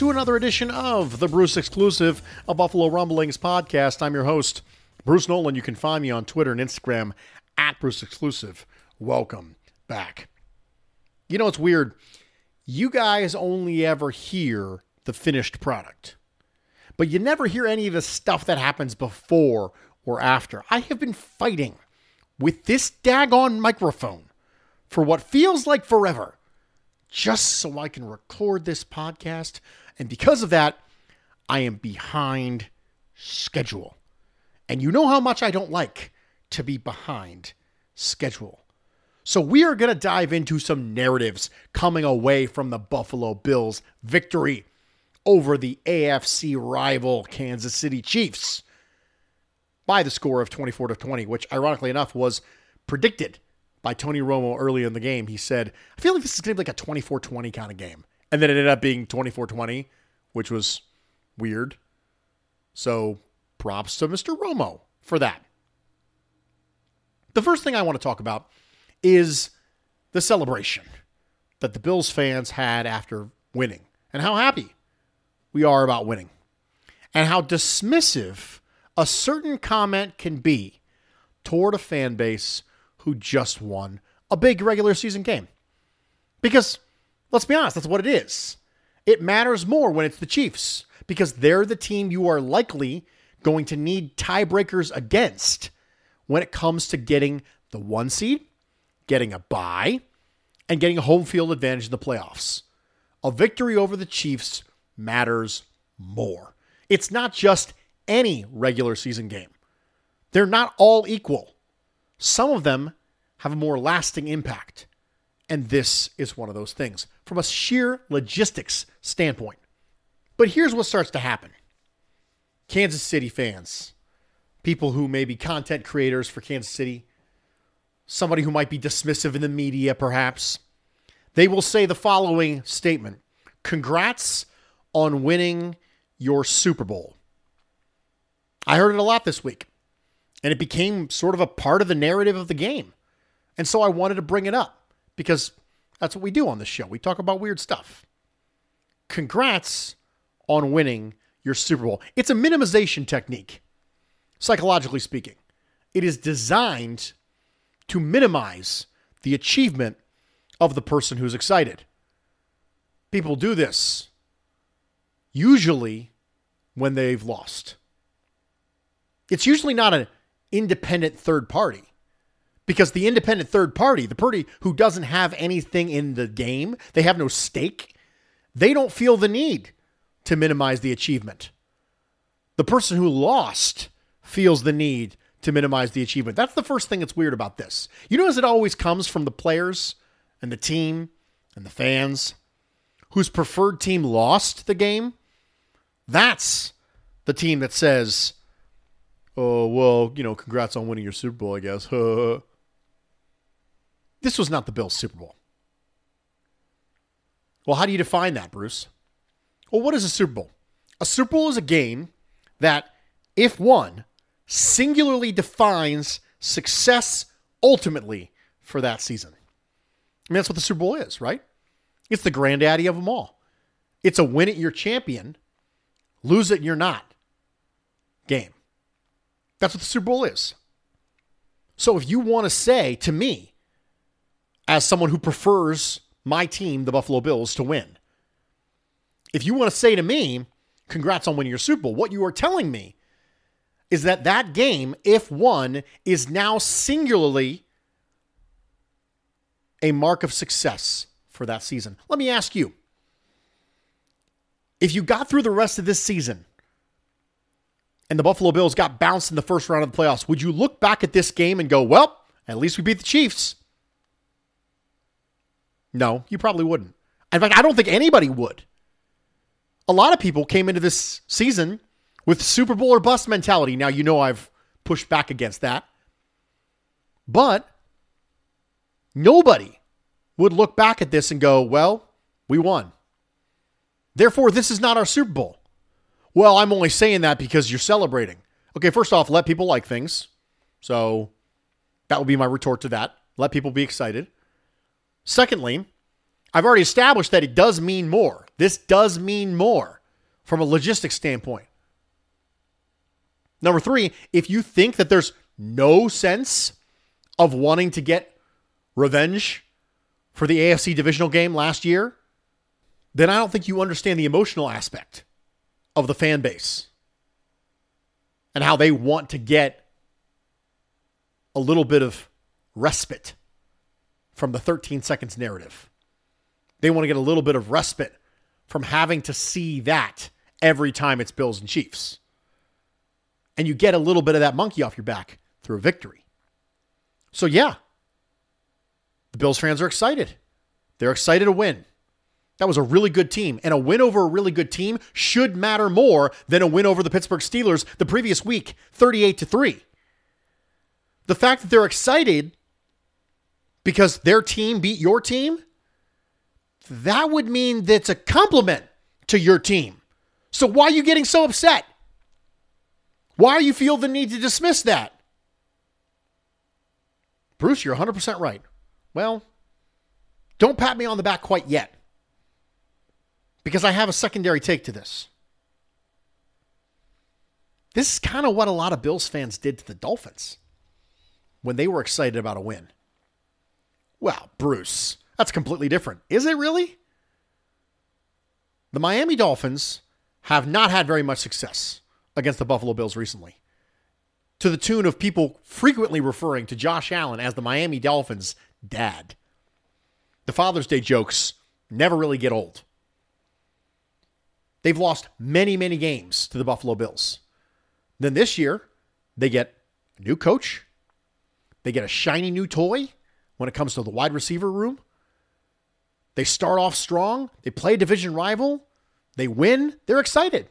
to another edition of the Bruce Exclusive, a Buffalo Rumblings podcast. I'm your host, Bruce Nolan. You can find me on Twitter and Instagram at Bruce Exclusive. Welcome back. You know, it's weird. You guys only ever hear the finished product, but you never hear any of the stuff that happens before or after. I have been fighting with this daggone microphone for what feels like forever, just so I can record this podcast. And because of that, I am behind schedule. And you know how much I don't like to be behind schedule. So we are going to dive into some narratives coming away from the Buffalo Bills victory over the AFC rival Kansas City Chiefs by the score of 24 to 20, which ironically enough was predicted by Tony Romo early in the game. He said, I feel like this is going to be like a 24 20 kind of game. And then it ended up being 24 20, which was weird. So props to Mr. Romo for that. The first thing I want to talk about is the celebration that the Bills fans had after winning and how happy we are about winning and how dismissive a certain comment can be toward a fan base who just won a big regular season game. Because let's be honest, that's what it is. It matters more when it's the Chiefs because they're the team you are likely going to need tiebreakers against when it comes to getting the one seed, getting a bye, and getting a home field advantage in the playoffs. A victory over the Chiefs matters more. It's not just any regular season game, they're not all equal. Some of them have a more lasting impact. And this is one of those things from a sheer logistics standpoint. But here's what starts to happen Kansas City fans, people who may be content creators for Kansas City, somebody who might be dismissive in the media, perhaps, they will say the following statement Congrats on winning your Super Bowl. I heard it a lot this week, and it became sort of a part of the narrative of the game. And so I wanted to bring it up because that's what we do on this show. We talk about weird stuff. Congrats on winning your Super Bowl. It's a minimization technique, psychologically speaking. It is designed to minimize the achievement of the person who's excited. People do this usually when they've lost. It's usually not an independent third party because the independent third party, the party who doesn't have anything in the game, they have no stake, they don't feel the need to minimize the achievement. The person who lost feels the need to minimize the achievement. That's the first thing that's weird about this. You notice it always comes from the players and the team and the fans whose preferred team lost the game. That's the team that says, oh, well, you know, congrats on winning your Super Bowl, I guess. this was not the Bills' Super Bowl. Well, how do you define that, Bruce? Well, what is a Super Bowl? A Super Bowl is a game that, if won, singularly defines success ultimately for that season. I mean, that's what the Super Bowl is, right? It's the granddaddy of them all. It's a win it, you're champion, lose it, you're not game. That's what the Super Bowl is. So if you want to say to me, as someone who prefers my team, the Buffalo Bills, to win, if you want to say to me, congrats on winning your Super Bowl, what you are telling me is that that game, if won, is now singularly a mark of success for that season. Let me ask you if you got through the rest of this season and the Buffalo Bills got bounced in the first round of the playoffs, would you look back at this game and go, well, at least we beat the Chiefs? No, you probably wouldn't. In fact, I don't think anybody would. A lot of people came into this season with Super Bowl or bust mentality. Now, you know I've pushed back against that. But nobody would look back at this and go, well, we won. Therefore, this is not our Super Bowl. Well, I'm only saying that because you're celebrating. Okay, first off, let people like things. So that would be my retort to that. Let people be excited. Secondly, I've already established that it does mean more. This does mean more from a logistics standpoint. Number three, if you think that there's no sense of wanting to get revenge for the AFC divisional game last year, then I don't think you understand the emotional aspect of the fan base and how they want to get a little bit of respite from the 13 seconds narrative. They want to get a little bit of respite from having to see that every time it's Bills and Chiefs. And you get a little bit of that monkey off your back through a victory. So, yeah, the Bills fans are excited. They're excited to win. That was a really good team. And a win over a really good team should matter more than a win over the Pittsburgh Steelers the previous week, 38 to 3. The fact that they're excited because their team beat your team, that would mean that's a compliment to your team. So why are you getting so upset? Why you feel the need to dismiss that? Bruce, you're 100% right. Well, don't pat me on the back quite yet because I have a secondary take to this. This is kind of what a lot of Bills fans did to the Dolphins when they were excited about a win. Well, Bruce, that's completely different. Is it really? The Miami Dolphins have not had very much success against the Buffalo Bills recently, to the tune of people frequently referring to Josh Allen as the Miami Dolphins' dad. The Father's Day jokes never really get old. They've lost many, many games to the Buffalo Bills. Then this year, they get a new coach. They get a shiny new toy when it comes to the wide receiver room. They start off strong. They play a division rival. They win. They're excited.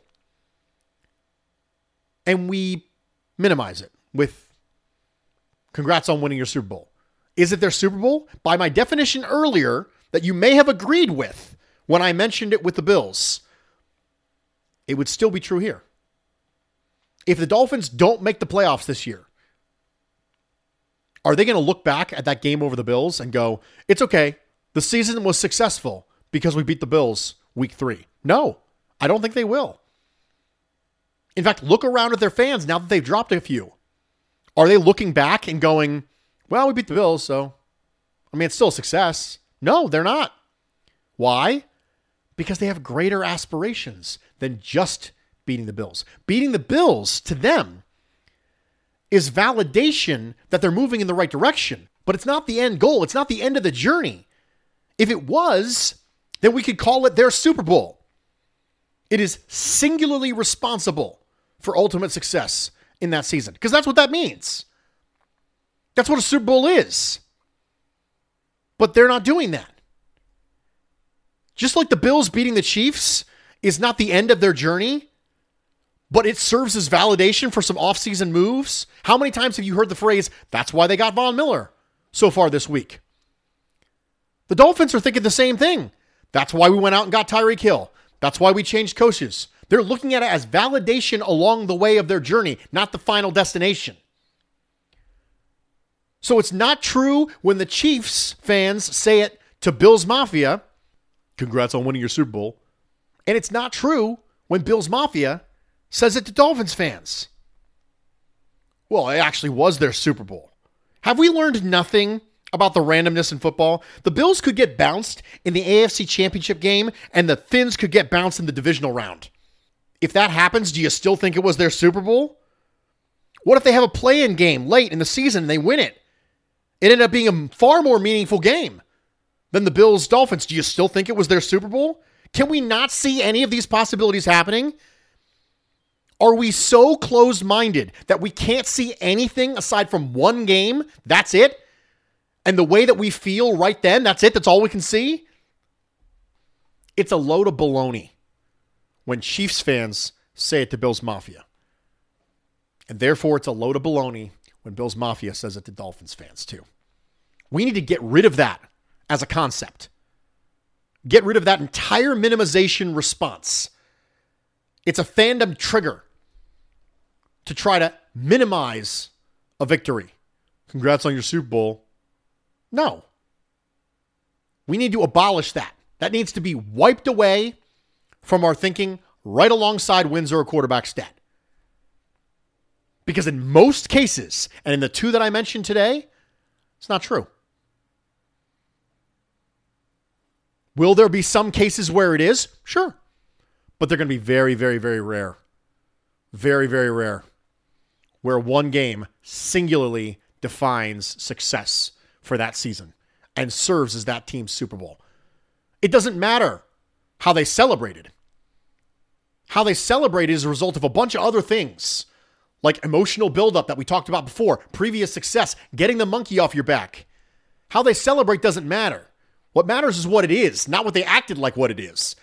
And we minimize it with congrats on winning your Super Bowl. Is it their Super Bowl? By my definition earlier, that you may have agreed with when I mentioned it with the Bills it would still be true here. If the Dolphins don't make the playoffs this year, are they going to look back at that game over the Bills and go, it's okay. The season was successful because we beat the Bills week three? No, I don't think they will. In fact, look around at their fans now that they've dropped a few. Are they looking back and going, well, we beat the Bills, so I mean, it's still a success? No, they're not. Why? Because they have greater aspirations than just beating the Bills. Beating the Bills to them is validation that they're moving in the right direction, but it's not the end goal. It's not the end of the journey. If it was, then we could call it their Super Bowl. It is singularly responsible for ultimate success in that season because that's what that means. That's what a Super Bowl is. But they're not doing that. Just like the Bills beating the Chiefs is not the end of their journey, but it serves as validation for some offseason moves. How many times have you heard the phrase, that's why they got Von Miller so far this week? The Dolphins are thinking the same thing. That's why we went out and got Tyreek Hill. That's why we changed coaches. They're looking at it as validation along the way of their journey, not the final destination. So it's not true when the Chiefs fans say it to Bills Mafia, congrats on winning your Super Bowl. And it's not true when Bills Mafia says it to Dolphins fans. Well, it actually was their Super Bowl. Have we learned nothing about the randomness in football? The Bills could get bounced in the AFC Championship game, and the Fins could get bounced in the divisional round. If that happens, do you still think it was their Super Bowl? What if they have a play in game late in the season and they win it? It ended up being a far more meaningful game than the Bills Dolphins. Do you still think it was their Super Bowl? Can we not see any of these possibilities happening? Are we so closed minded that we can't see anything aside from one game? That's it? And the way that we feel right then, that's it? That's all we can see? It's a load of baloney when Chiefs fans say it to Bills Mafia. And therefore, it's a load of baloney when Bills Mafia says it to Dolphins fans, too. We need to get rid of that as a concept. Get rid of that entire minimization response. It's a fandom trigger to try to minimize a victory. Congrats on your Super Bowl. No. We need to abolish that. That needs to be wiped away from our thinking right alongside wins or a quarterback stat. Because in most cases, and in the two that I mentioned today, it's not true. Will there be some cases where it is? Sure. But they're going to be very, very, very rare. Very, very rare. Where one game singularly defines success for that season and serves as that team's Super Bowl. It doesn't matter how they celebrated. How they celebrated is a result of a bunch of other things, like emotional buildup that we talked about before, previous success, getting the monkey off your back. How they celebrate doesn't matter. What matters is what it is, not what they acted like what it is.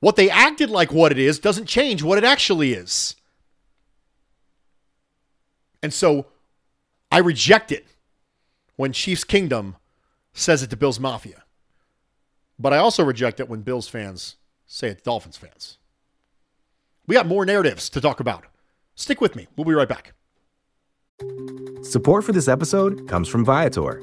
What they acted like what it is doesn't change what it actually is. And so I reject it when Chiefs Kingdom says it to Bills Mafia. But I also reject it when Bills fans say it to Dolphins fans. We got more narratives to talk about. Stick with me. We'll be right back. Support for this episode comes from Viator.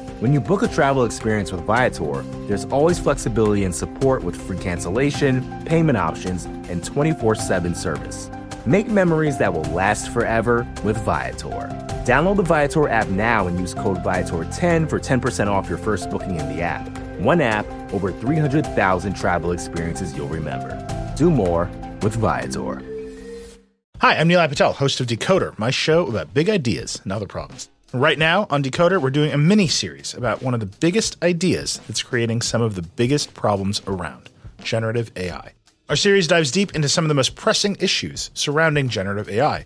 When you book a travel experience with Viator, there's always flexibility and support with free cancellation, payment options, and 24 7 service. Make memories that will last forever with Viator. Download the Viator app now and use code Viator10 for 10% off your first booking in the app. One app, over 300,000 travel experiences you'll remember. Do more with Viator. Hi, I'm Nilay Patel, host of Decoder, my show about big ideas and other problems. Right now on Decoder, we're doing a mini series about one of the biggest ideas that's creating some of the biggest problems around generative AI. Our series dives deep into some of the most pressing issues surrounding generative AI,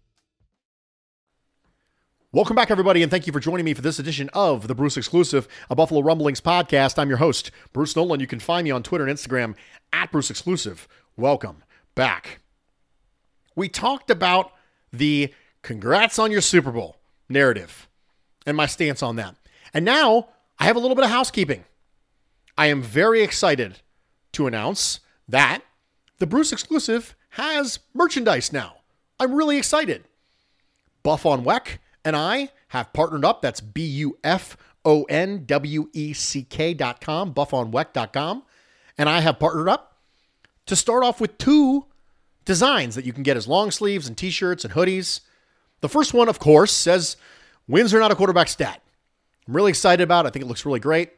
Welcome back, everybody, and thank you for joining me for this edition of the Bruce Exclusive, a Buffalo Rumblings podcast. I'm your host, Bruce Nolan. You can find me on Twitter and Instagram at Bruce Exclusive. Welcome back. We talked about the congrats on your Super Bowl narrative and my stance on that. And now I have a little bit of housekeeping. I am very excited to announce that the Bruce Exclusive has merchandise now. I'm really excited. Buff on Weck and I have partnered up. That's B U F O N W E C K B U F O N W E C K.com, buffonweck.com. And I have partnered up to start off with two designs that you can get as long sleeves and t shirts and hoodies. The first one, of course, says wins are not a quarterback stat. I'm really excited about it. I think it looks really great.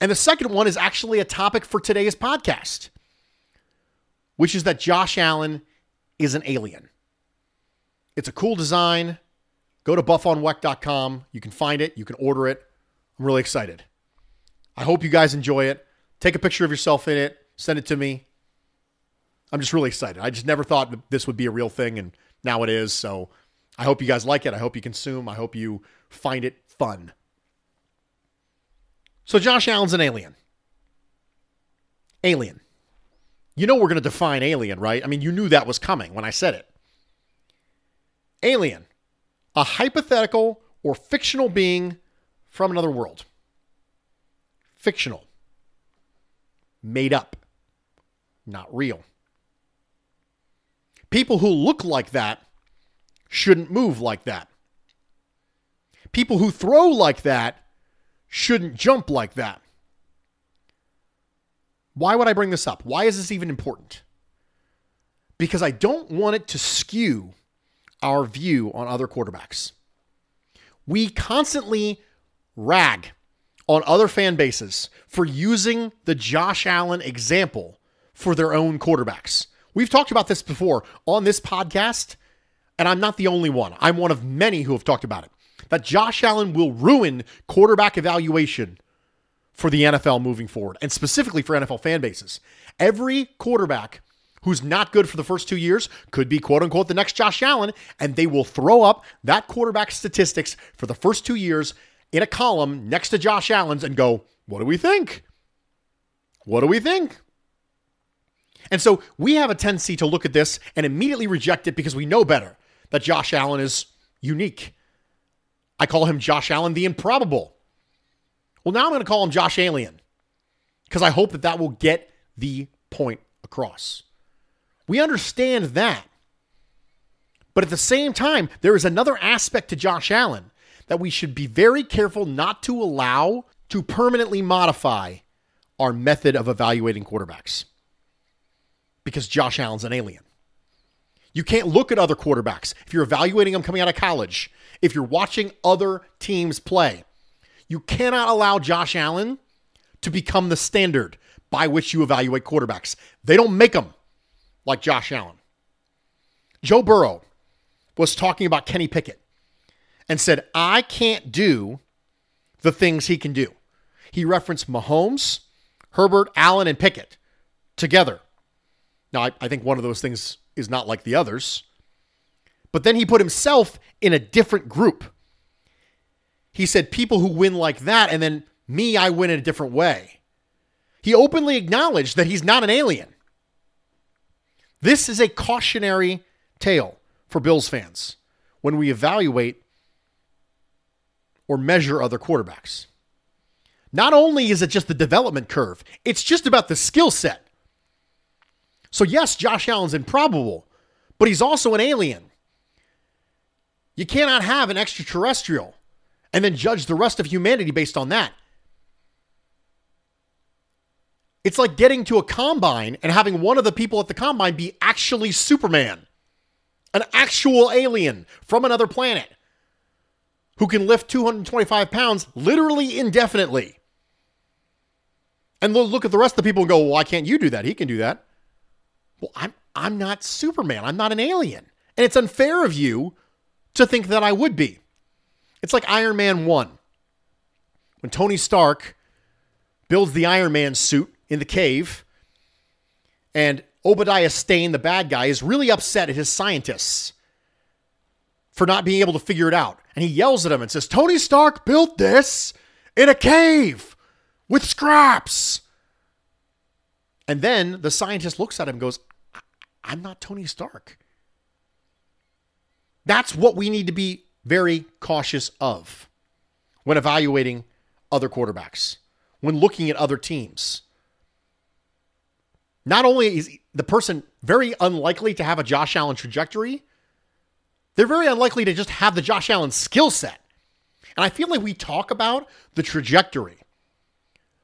And the second one is actually a topic for today's podcast, which is that Josh Allen is an alien. It's a cool design. Go to buffonweck.com. You can find it, you can order it. I'm really excited. I hope you guys enjoy it. Take a picture of yourself in it, send it to me. I'm just really excited. I just never thought this would be a real thing, and now it is. So I hope you guys like it. I hope you consume. I hope you find it fun. So Josh Allen's an alien. Alien. You know we're going to define alien, right? I mean, you knew that was coming when I said it. Alien. A hypothetical or fictional being from another world. Fictional. Made up. Not real. People who look like that shouldn't move like that. People who throw like that shouldn't jump like that. Why would I bring this up? Why is this even important? Because I don't want it to skew our view on other quarterbacks. We constantly rag on other fan bases for using the Josh Allen example for their own quarterbacks. We've talked about this before on this podcast, and I'm not the only one. I'm one of many who have talked about it. That Josh Allen will ruin quarterback evaluation for the NFL moving forward, and specifically for NFL fan bases. Every quarterback who's not good for the first two years could be quote unquote the next Josh Allen, and they will throw up that quarterback statistics for the first two years in a column next to Josh Allen's and go, What do we think? What do we think? And so we have a tendency to look at this and immediately reject it because we know better that Josh Allen is unique. I call him Josh Allen the improbable. Well, now I'm going to call him Josh Alien because I hope that that will get the point across. We understand that. But at the same time, there is another aspect to Josh Allen that we should be very careful not to allow to permanently modify our method of evaluating quarterbacks because Josh Allen's an alien. You can't look at other quarterbacks. If you're evaluating them coming out of college, if you're watching other teams play, you cannot allow Josh Allen to become the standard by which you evaluate quarterbacks. They don't make them like Josh Allen. Joe Burrow was talking about Kenny Pickett and said, I can't do the things he can do. He referenced Mahomes, Herbert, Allen, and Pickett together. Now, I, I think one of those things is not like the others. But then he put himself in a different group. He said, People who win like that, and then me, I win in a different way. He openly acknowledged that he's not an alien. This is a cautionary tale for Bills fans when we evaluate or measure other quarterbacks. Not only is it just the development curve, it's just about the skill set. So, yes, Josh Allen's improbable, but he's also an alien. You cannot have an extraterrestrial and then judge the rest of humanity based on that. It's like getting to a combine and having one of the people at the combine be actually Superman, an actual alien from another planet who can lift 225 pounds literally indefinitely. And look at the rest of the people and go, well, why can't you do that? He can do that. Well, I'm I'm not Superman. I'm not an alien. And it's unfair of you to think that I would be. It's like Iron Man 1. When Tony Stark builds the Iron Man suit in the cave, and Obadiah Stane, the bad guy, is really upset at his scientists for not being able to figure it out. And he yells at him and says, Tony Stark built this in a cave with scraps. And then the scientist looks at him and goes, I'm not Tony Stark. That's what we need to be very cautious of when evaluating other quarterbacks, when looking at other teams. Not only is the person very unlikely to have a Josh Allen trajectory, they're very unlikely to just have the Josh Allen skill set. And I feel like we talk about the trajectory,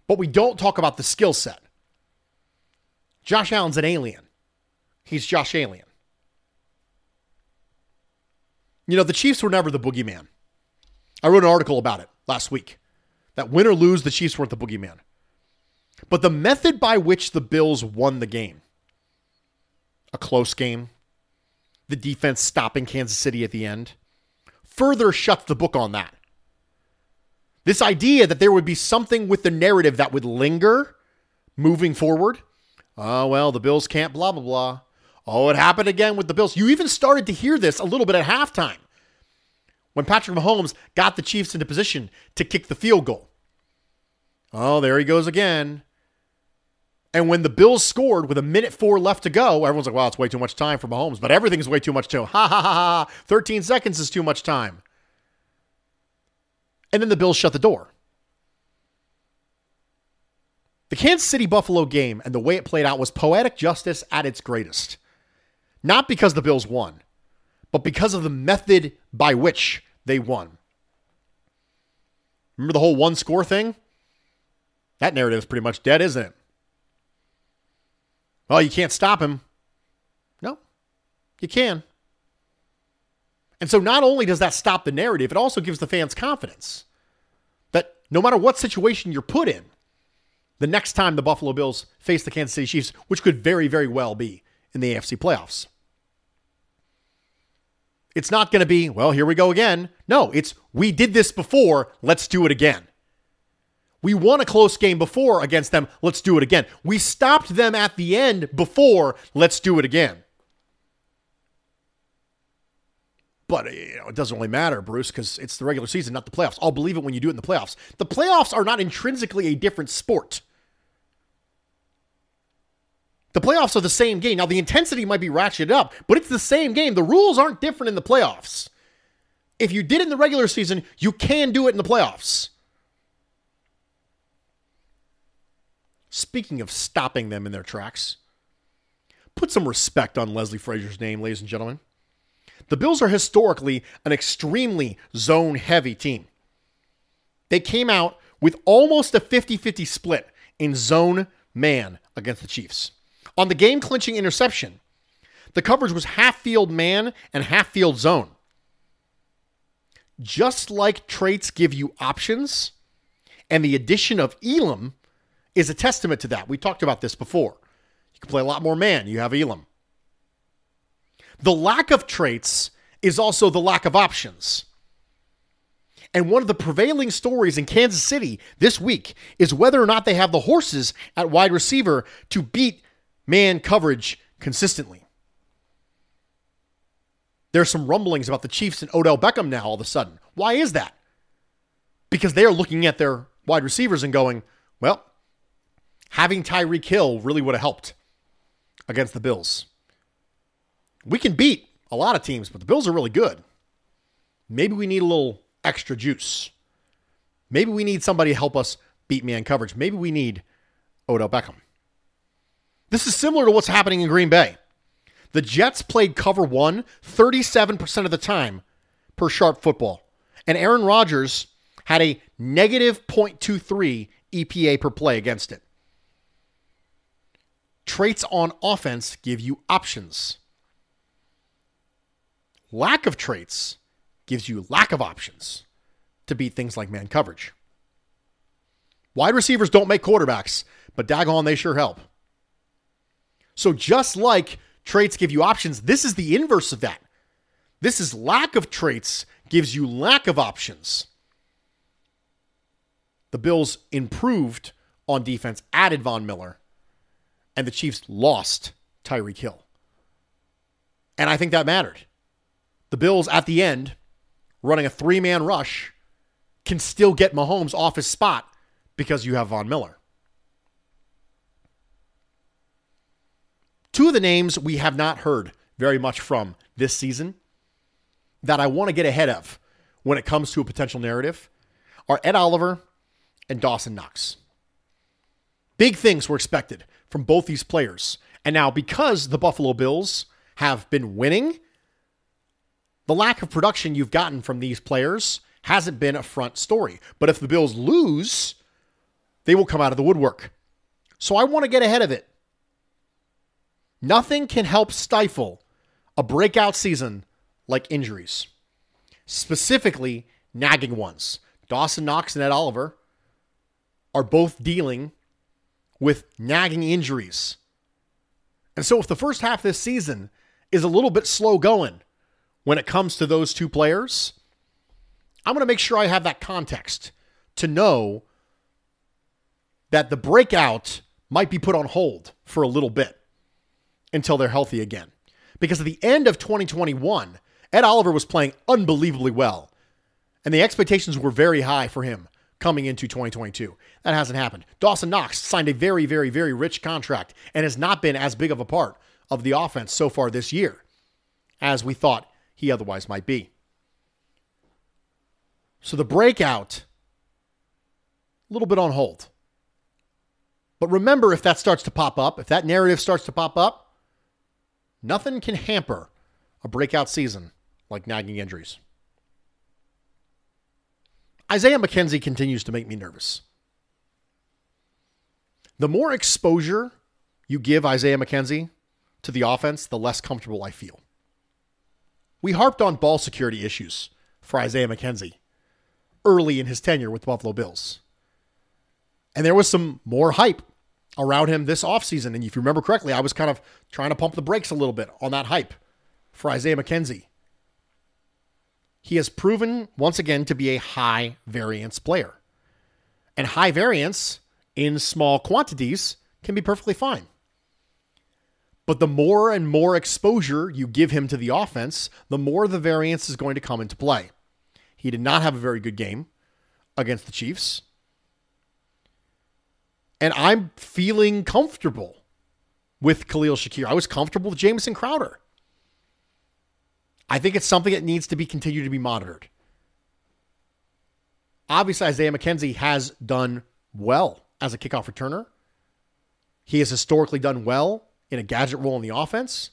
but we don't talk about the skill set. Josh Allen's an alien. He's Josh Alien. You know, the Chiefs were never the boogeyman. I wrote an article about it last week. That win or lose, the Chiefs weren't the boogeyman. But the method by which the Bills won the game, a close game, the defense stopping Kansas City at the end, further shuts the book on that. This idea that there would be something with the narrative that would linger moving forward. Oh, well, the Bills can't blah, blah, blah. Oh, it happened again with the Bills. You even started to hear this a little bit at halftime when Patrick Mahomes got the Chiefs into position to kick the field goal. Oh, there he goes again. And when the Bills scored with a minute four left to go, everyone's like, wow, it's way too much time for Mahomes, but everything's way too much too. Ha ha ha ha. 13 seconds is too much time. And then the Bills shut the door. The Kansas City Buffalo game and the way it played out was poetic justice at its greatest. Not because the Bills won, but because of the method by which they won. Remember the whole one score thing? That narrative is pretty much dead, isn't it? Well, you can't stop him. No, you can. And so not only does that stop the narrative, it also gives the fans confidence that no matter what situation you're put in, the next time the Buffalo Bills face the Kansas City Chiefs, which could very, very well be in the AFC playoffs. It's not going to be, well, here we go again. No, it's we did this before, let's do it again. We won a close game before against them, let's do it again. We stopped them at the end before, let's do it again. But you know, it doesn't really matter, Bruce, because it's the regular season, not the playoffs. I'll believe it when you do it in the playoffs. The playoffs are not intrinsically a different sport. The playoffs are the same game. Now, the intensity might be ratcheted up, but it's the same game. The rules aren't different in the playoffs. If you did in the regular season, you can do it in the playoffs. Speaking of stopping them in their tracks, put some respect on Leslie Frazier's name, ladies and gentlemen. The Bills are historically an extremely zone heavy team. They came out with almost a 50 50 split in zone man against the Chiefs. On the game clinching interception, the coverage was half field man and half field zone. Just like traits give you options, and the addition of Elam is a testament to that. We talked about this before. You can play a lot more man, you have Elam. The lack of traits is also the lack of options. And one of the prevailing stories in Kansas City this week is whether or not they have the horses at wide receiver to beat man coverage consistently. There's some rumblings about the Chiefs and Odell Beckham now all of a sudden. Why is that? Because they are looking at their wide receivers and going, well, having Tyreek Hill really would have helped against the Bills. We can beat a lot of teams, but the Bills are really good. Maybe we need a little extra juice. Maybe we need somebody to help us beat man coverage. Maybe we need Odell Beckham. This is similar to what's happening in Green Bay. The Jets played cover one 37% of the time per sharp football. And Aaron Rodgers had a negative 0.23 EPA per play against it. Traits on offense give you options. Lack of traits gives you lack of options to beat things like man coverage. Wide receivers don't make quarterbacks, but daggone, they sure help. So just like traits give you options, this is the inverse of that. This is lack of traits gives you lack of options. The Bills improved on defense, added Von Miller, and the Chiefs lost Tyreek Hill. And I think that mattered. The Bills at the end, running a three man rush, can still get Mahomes off his spot because you have Von Miller. Two of the names we have not heard very much from this season that I want to get ahead of when it comes to a potential narrative are Ed Oliver and Dawson Knox. Big things were expected from both these players. And now, because the Buffalo Bills have been winning, the lack of production you've gotten from these players hasn't been a front story. But if the Bills lose, they will come out of the woodwork. So I want to get ahead of it. Nothing can help stifle a breakout season like injuries, specifically nagging ones. Dawson Knox and Ed Oliver are both dealing with nagging injuries. And so, if the first half this season is a little bit slow going when it comes to those two players, I'm going to make sure I have that context to know that the breakout might be put on hold for a little bit until they're healthy again. Because at the end of 2021, Ed Oliver was playing unbelievably well, and the expectations were very high for him coming into 2022. That hasn't happened. Dawson Knox signed a very, very, very rich contract and has not been as big of a part of the offense so far this year as we thought he otherwise might be. So the breakout, a little bit on hold. But remember, if that starts to pop up, if that narrative starts to pop up, nothing can hamper a breakout season like nagging injuries. Isaiah McKenzie continues to make me nervous. The more exposure you give Isaiah McKenzie to the offense, the less comfortable I feel. We harped on ball security issues for Isaiah McKenzie early in his tenure with the Buffalo Bills. And there was some more hype around him this offseason. And if you remember correctly, I was kind of trying to pump the brakes a little bit on that hype for Isaiah McKenzie. He has proven once again to be a high variance player. And high variance in small quantities can be perfectly fine. But the more and more exposure you give him to the offense, the more the variance is going to come into play. He did not have a very good game against the Chiefs. And I'm feeling comfortable with Khalil Shakir. I was comfortable with Jamison Crowder. I think it's something that needs to be continued to be monitored. Obviously, Isaiah McKenzie has done well as a kickoff returner. He has historically done well in a gadget role in the offense.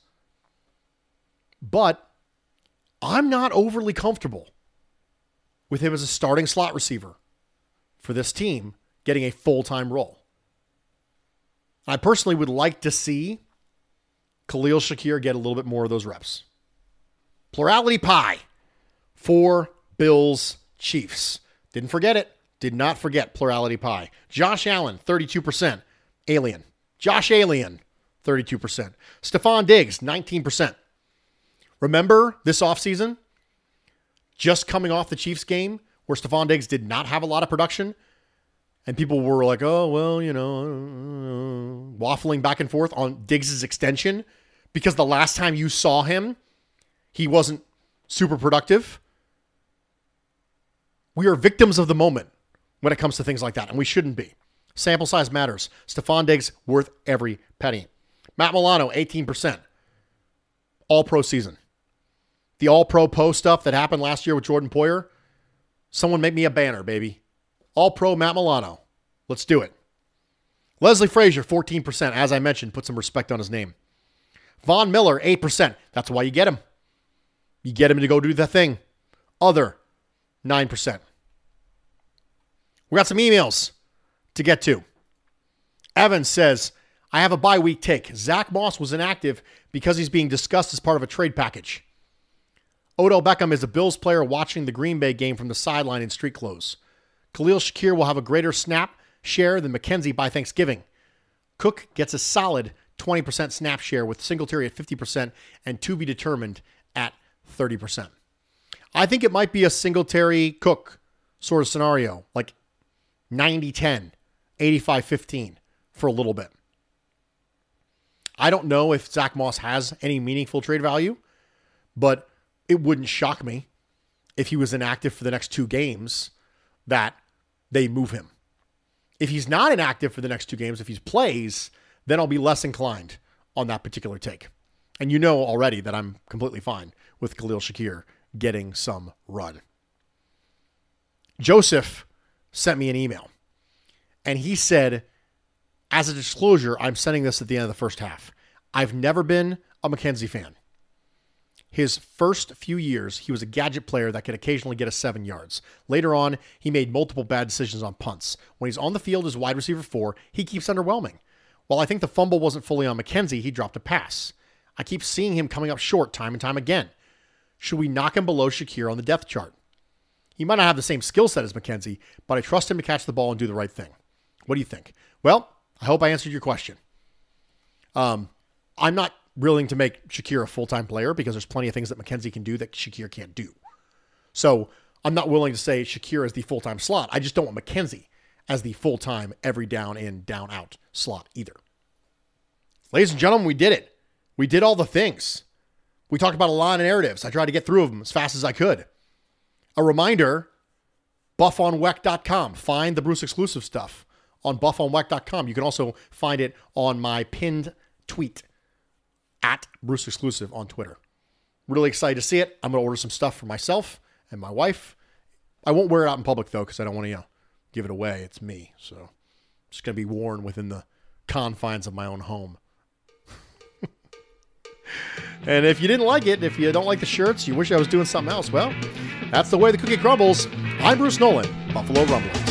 But I'm not overly comfortable with him as a starting slot receiver for this team getting a full time role. I personally would like to see Khalil Shakir get a little bit more of those reps. Plurality pie for Bills Chiefs. Didn't forget it. Did not forget plurality pie. Josh Allen, 32%. Alien. Josh Alien, 32%. Stefon Diggs, 19%. Remember this offseason? Just coming off the Chiefs game where Stefon Diggs did not have a lot of production. And people were like, oh, well, you know, waffling back and forth on Diggs' extension because the last time you saw him, he wasn't super productive. We are victims of the moment when it comes to things like that, and we shouldn't be. Sample size matters. Stefon Diggs worth every penny. Matt Milano, 18%. All pro season. The all pro post stuff that happened last year with Jordan Poyer. Someone make me a banner, baby. All pro Matt Milano. Let's do it. Leslie Frazier, 14%. As I mentioned, put some respect on his name. Von Miller, 8%. That's why you get him. You get him to go do the thing. Other, 9%. We got some emails to get to. Evan says, I have a bye week take. Zach Moss was inactive because he's being discussed as part of a trade package. Odell Beckham is a Bills player watching the Green Bay game from the sideline in street clothes. Khalil Shakir will have a greater snap share than McKenzie by Thanksgiving. Cook gets a solid 20% snap share with Singletary at 50% and to be determined at 30%. I think it might be a Singletary Cook sort of scenario, like 90 10, 85 15 for a little bit. I don't know if Zach Moss has any meaningful trade value, but it wouldn't shock me if he was inactive for the next two games that they move him. If he's not inactive for the next two games, if he plays, then I'll be less inclined on that particular take. And you know already that I'm completely fine with Khalil Shakir getting some run. Joseph sent me an email and he said, as a disclosure, I'm sending this at the end of the first half. I've never been a McKenzie fan. His first few years, he was a gadget player that could occasionally get us seven yards. Later on, he made multiple bad decisions on punts. When he's on the field as wide receiver four, he keeps underwhelming. While I think the fumble wasn't fully on McKenzie, he dropped a pass. I keep seeing him coming up short time and time again. Should we knock him below Shakir on the depth chart? He might not have the same skill set as McKenzie, but I trust him to catch the ball and do the right thing. What do you think? Well, I hope I answered your question. Um, I'm not willing to make Shakir a full time player because there's plenty of things that McKenzie can do that Shakir can't do. So I'm not willing to say Shakir is the full time slot. I just don't want McKenzie as the full time every down in, down out slot either. Ladies and gentlemen, we did it. We did all the things. We talked about a lot of narratives. I tried to get through them as fast as I could. A reminder buffonweck.com. Find the Bruce exclusive stuff on buffonweck.com. You can also find it on my pinned tweet at Bruce Exclusive on Twitter. Really excited to see it. I'm going to order some stuff for myself and my wife. I won't wear it out in public though because I don't want to you know, give it away. It's me. So it's going to be worn within the confines of my own home. and if you didn't like it, if you don't like the shirts, you wish I was doing something else, well, that's the way the cookie crumbles. I'm Bruce Nolan, Buffalo Rumblings.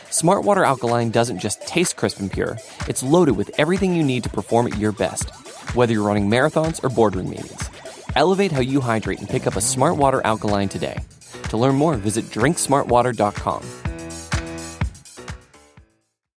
Smartwater Alkaline doesn't just taste crisp and pure, it's loaded with everything you need to perform at your best, whether you're running marathons or boardroom meetings. Elevate how you hydrate and pick up a Smartwater Alkaline today. To learn more, visit drinksmartwater.com.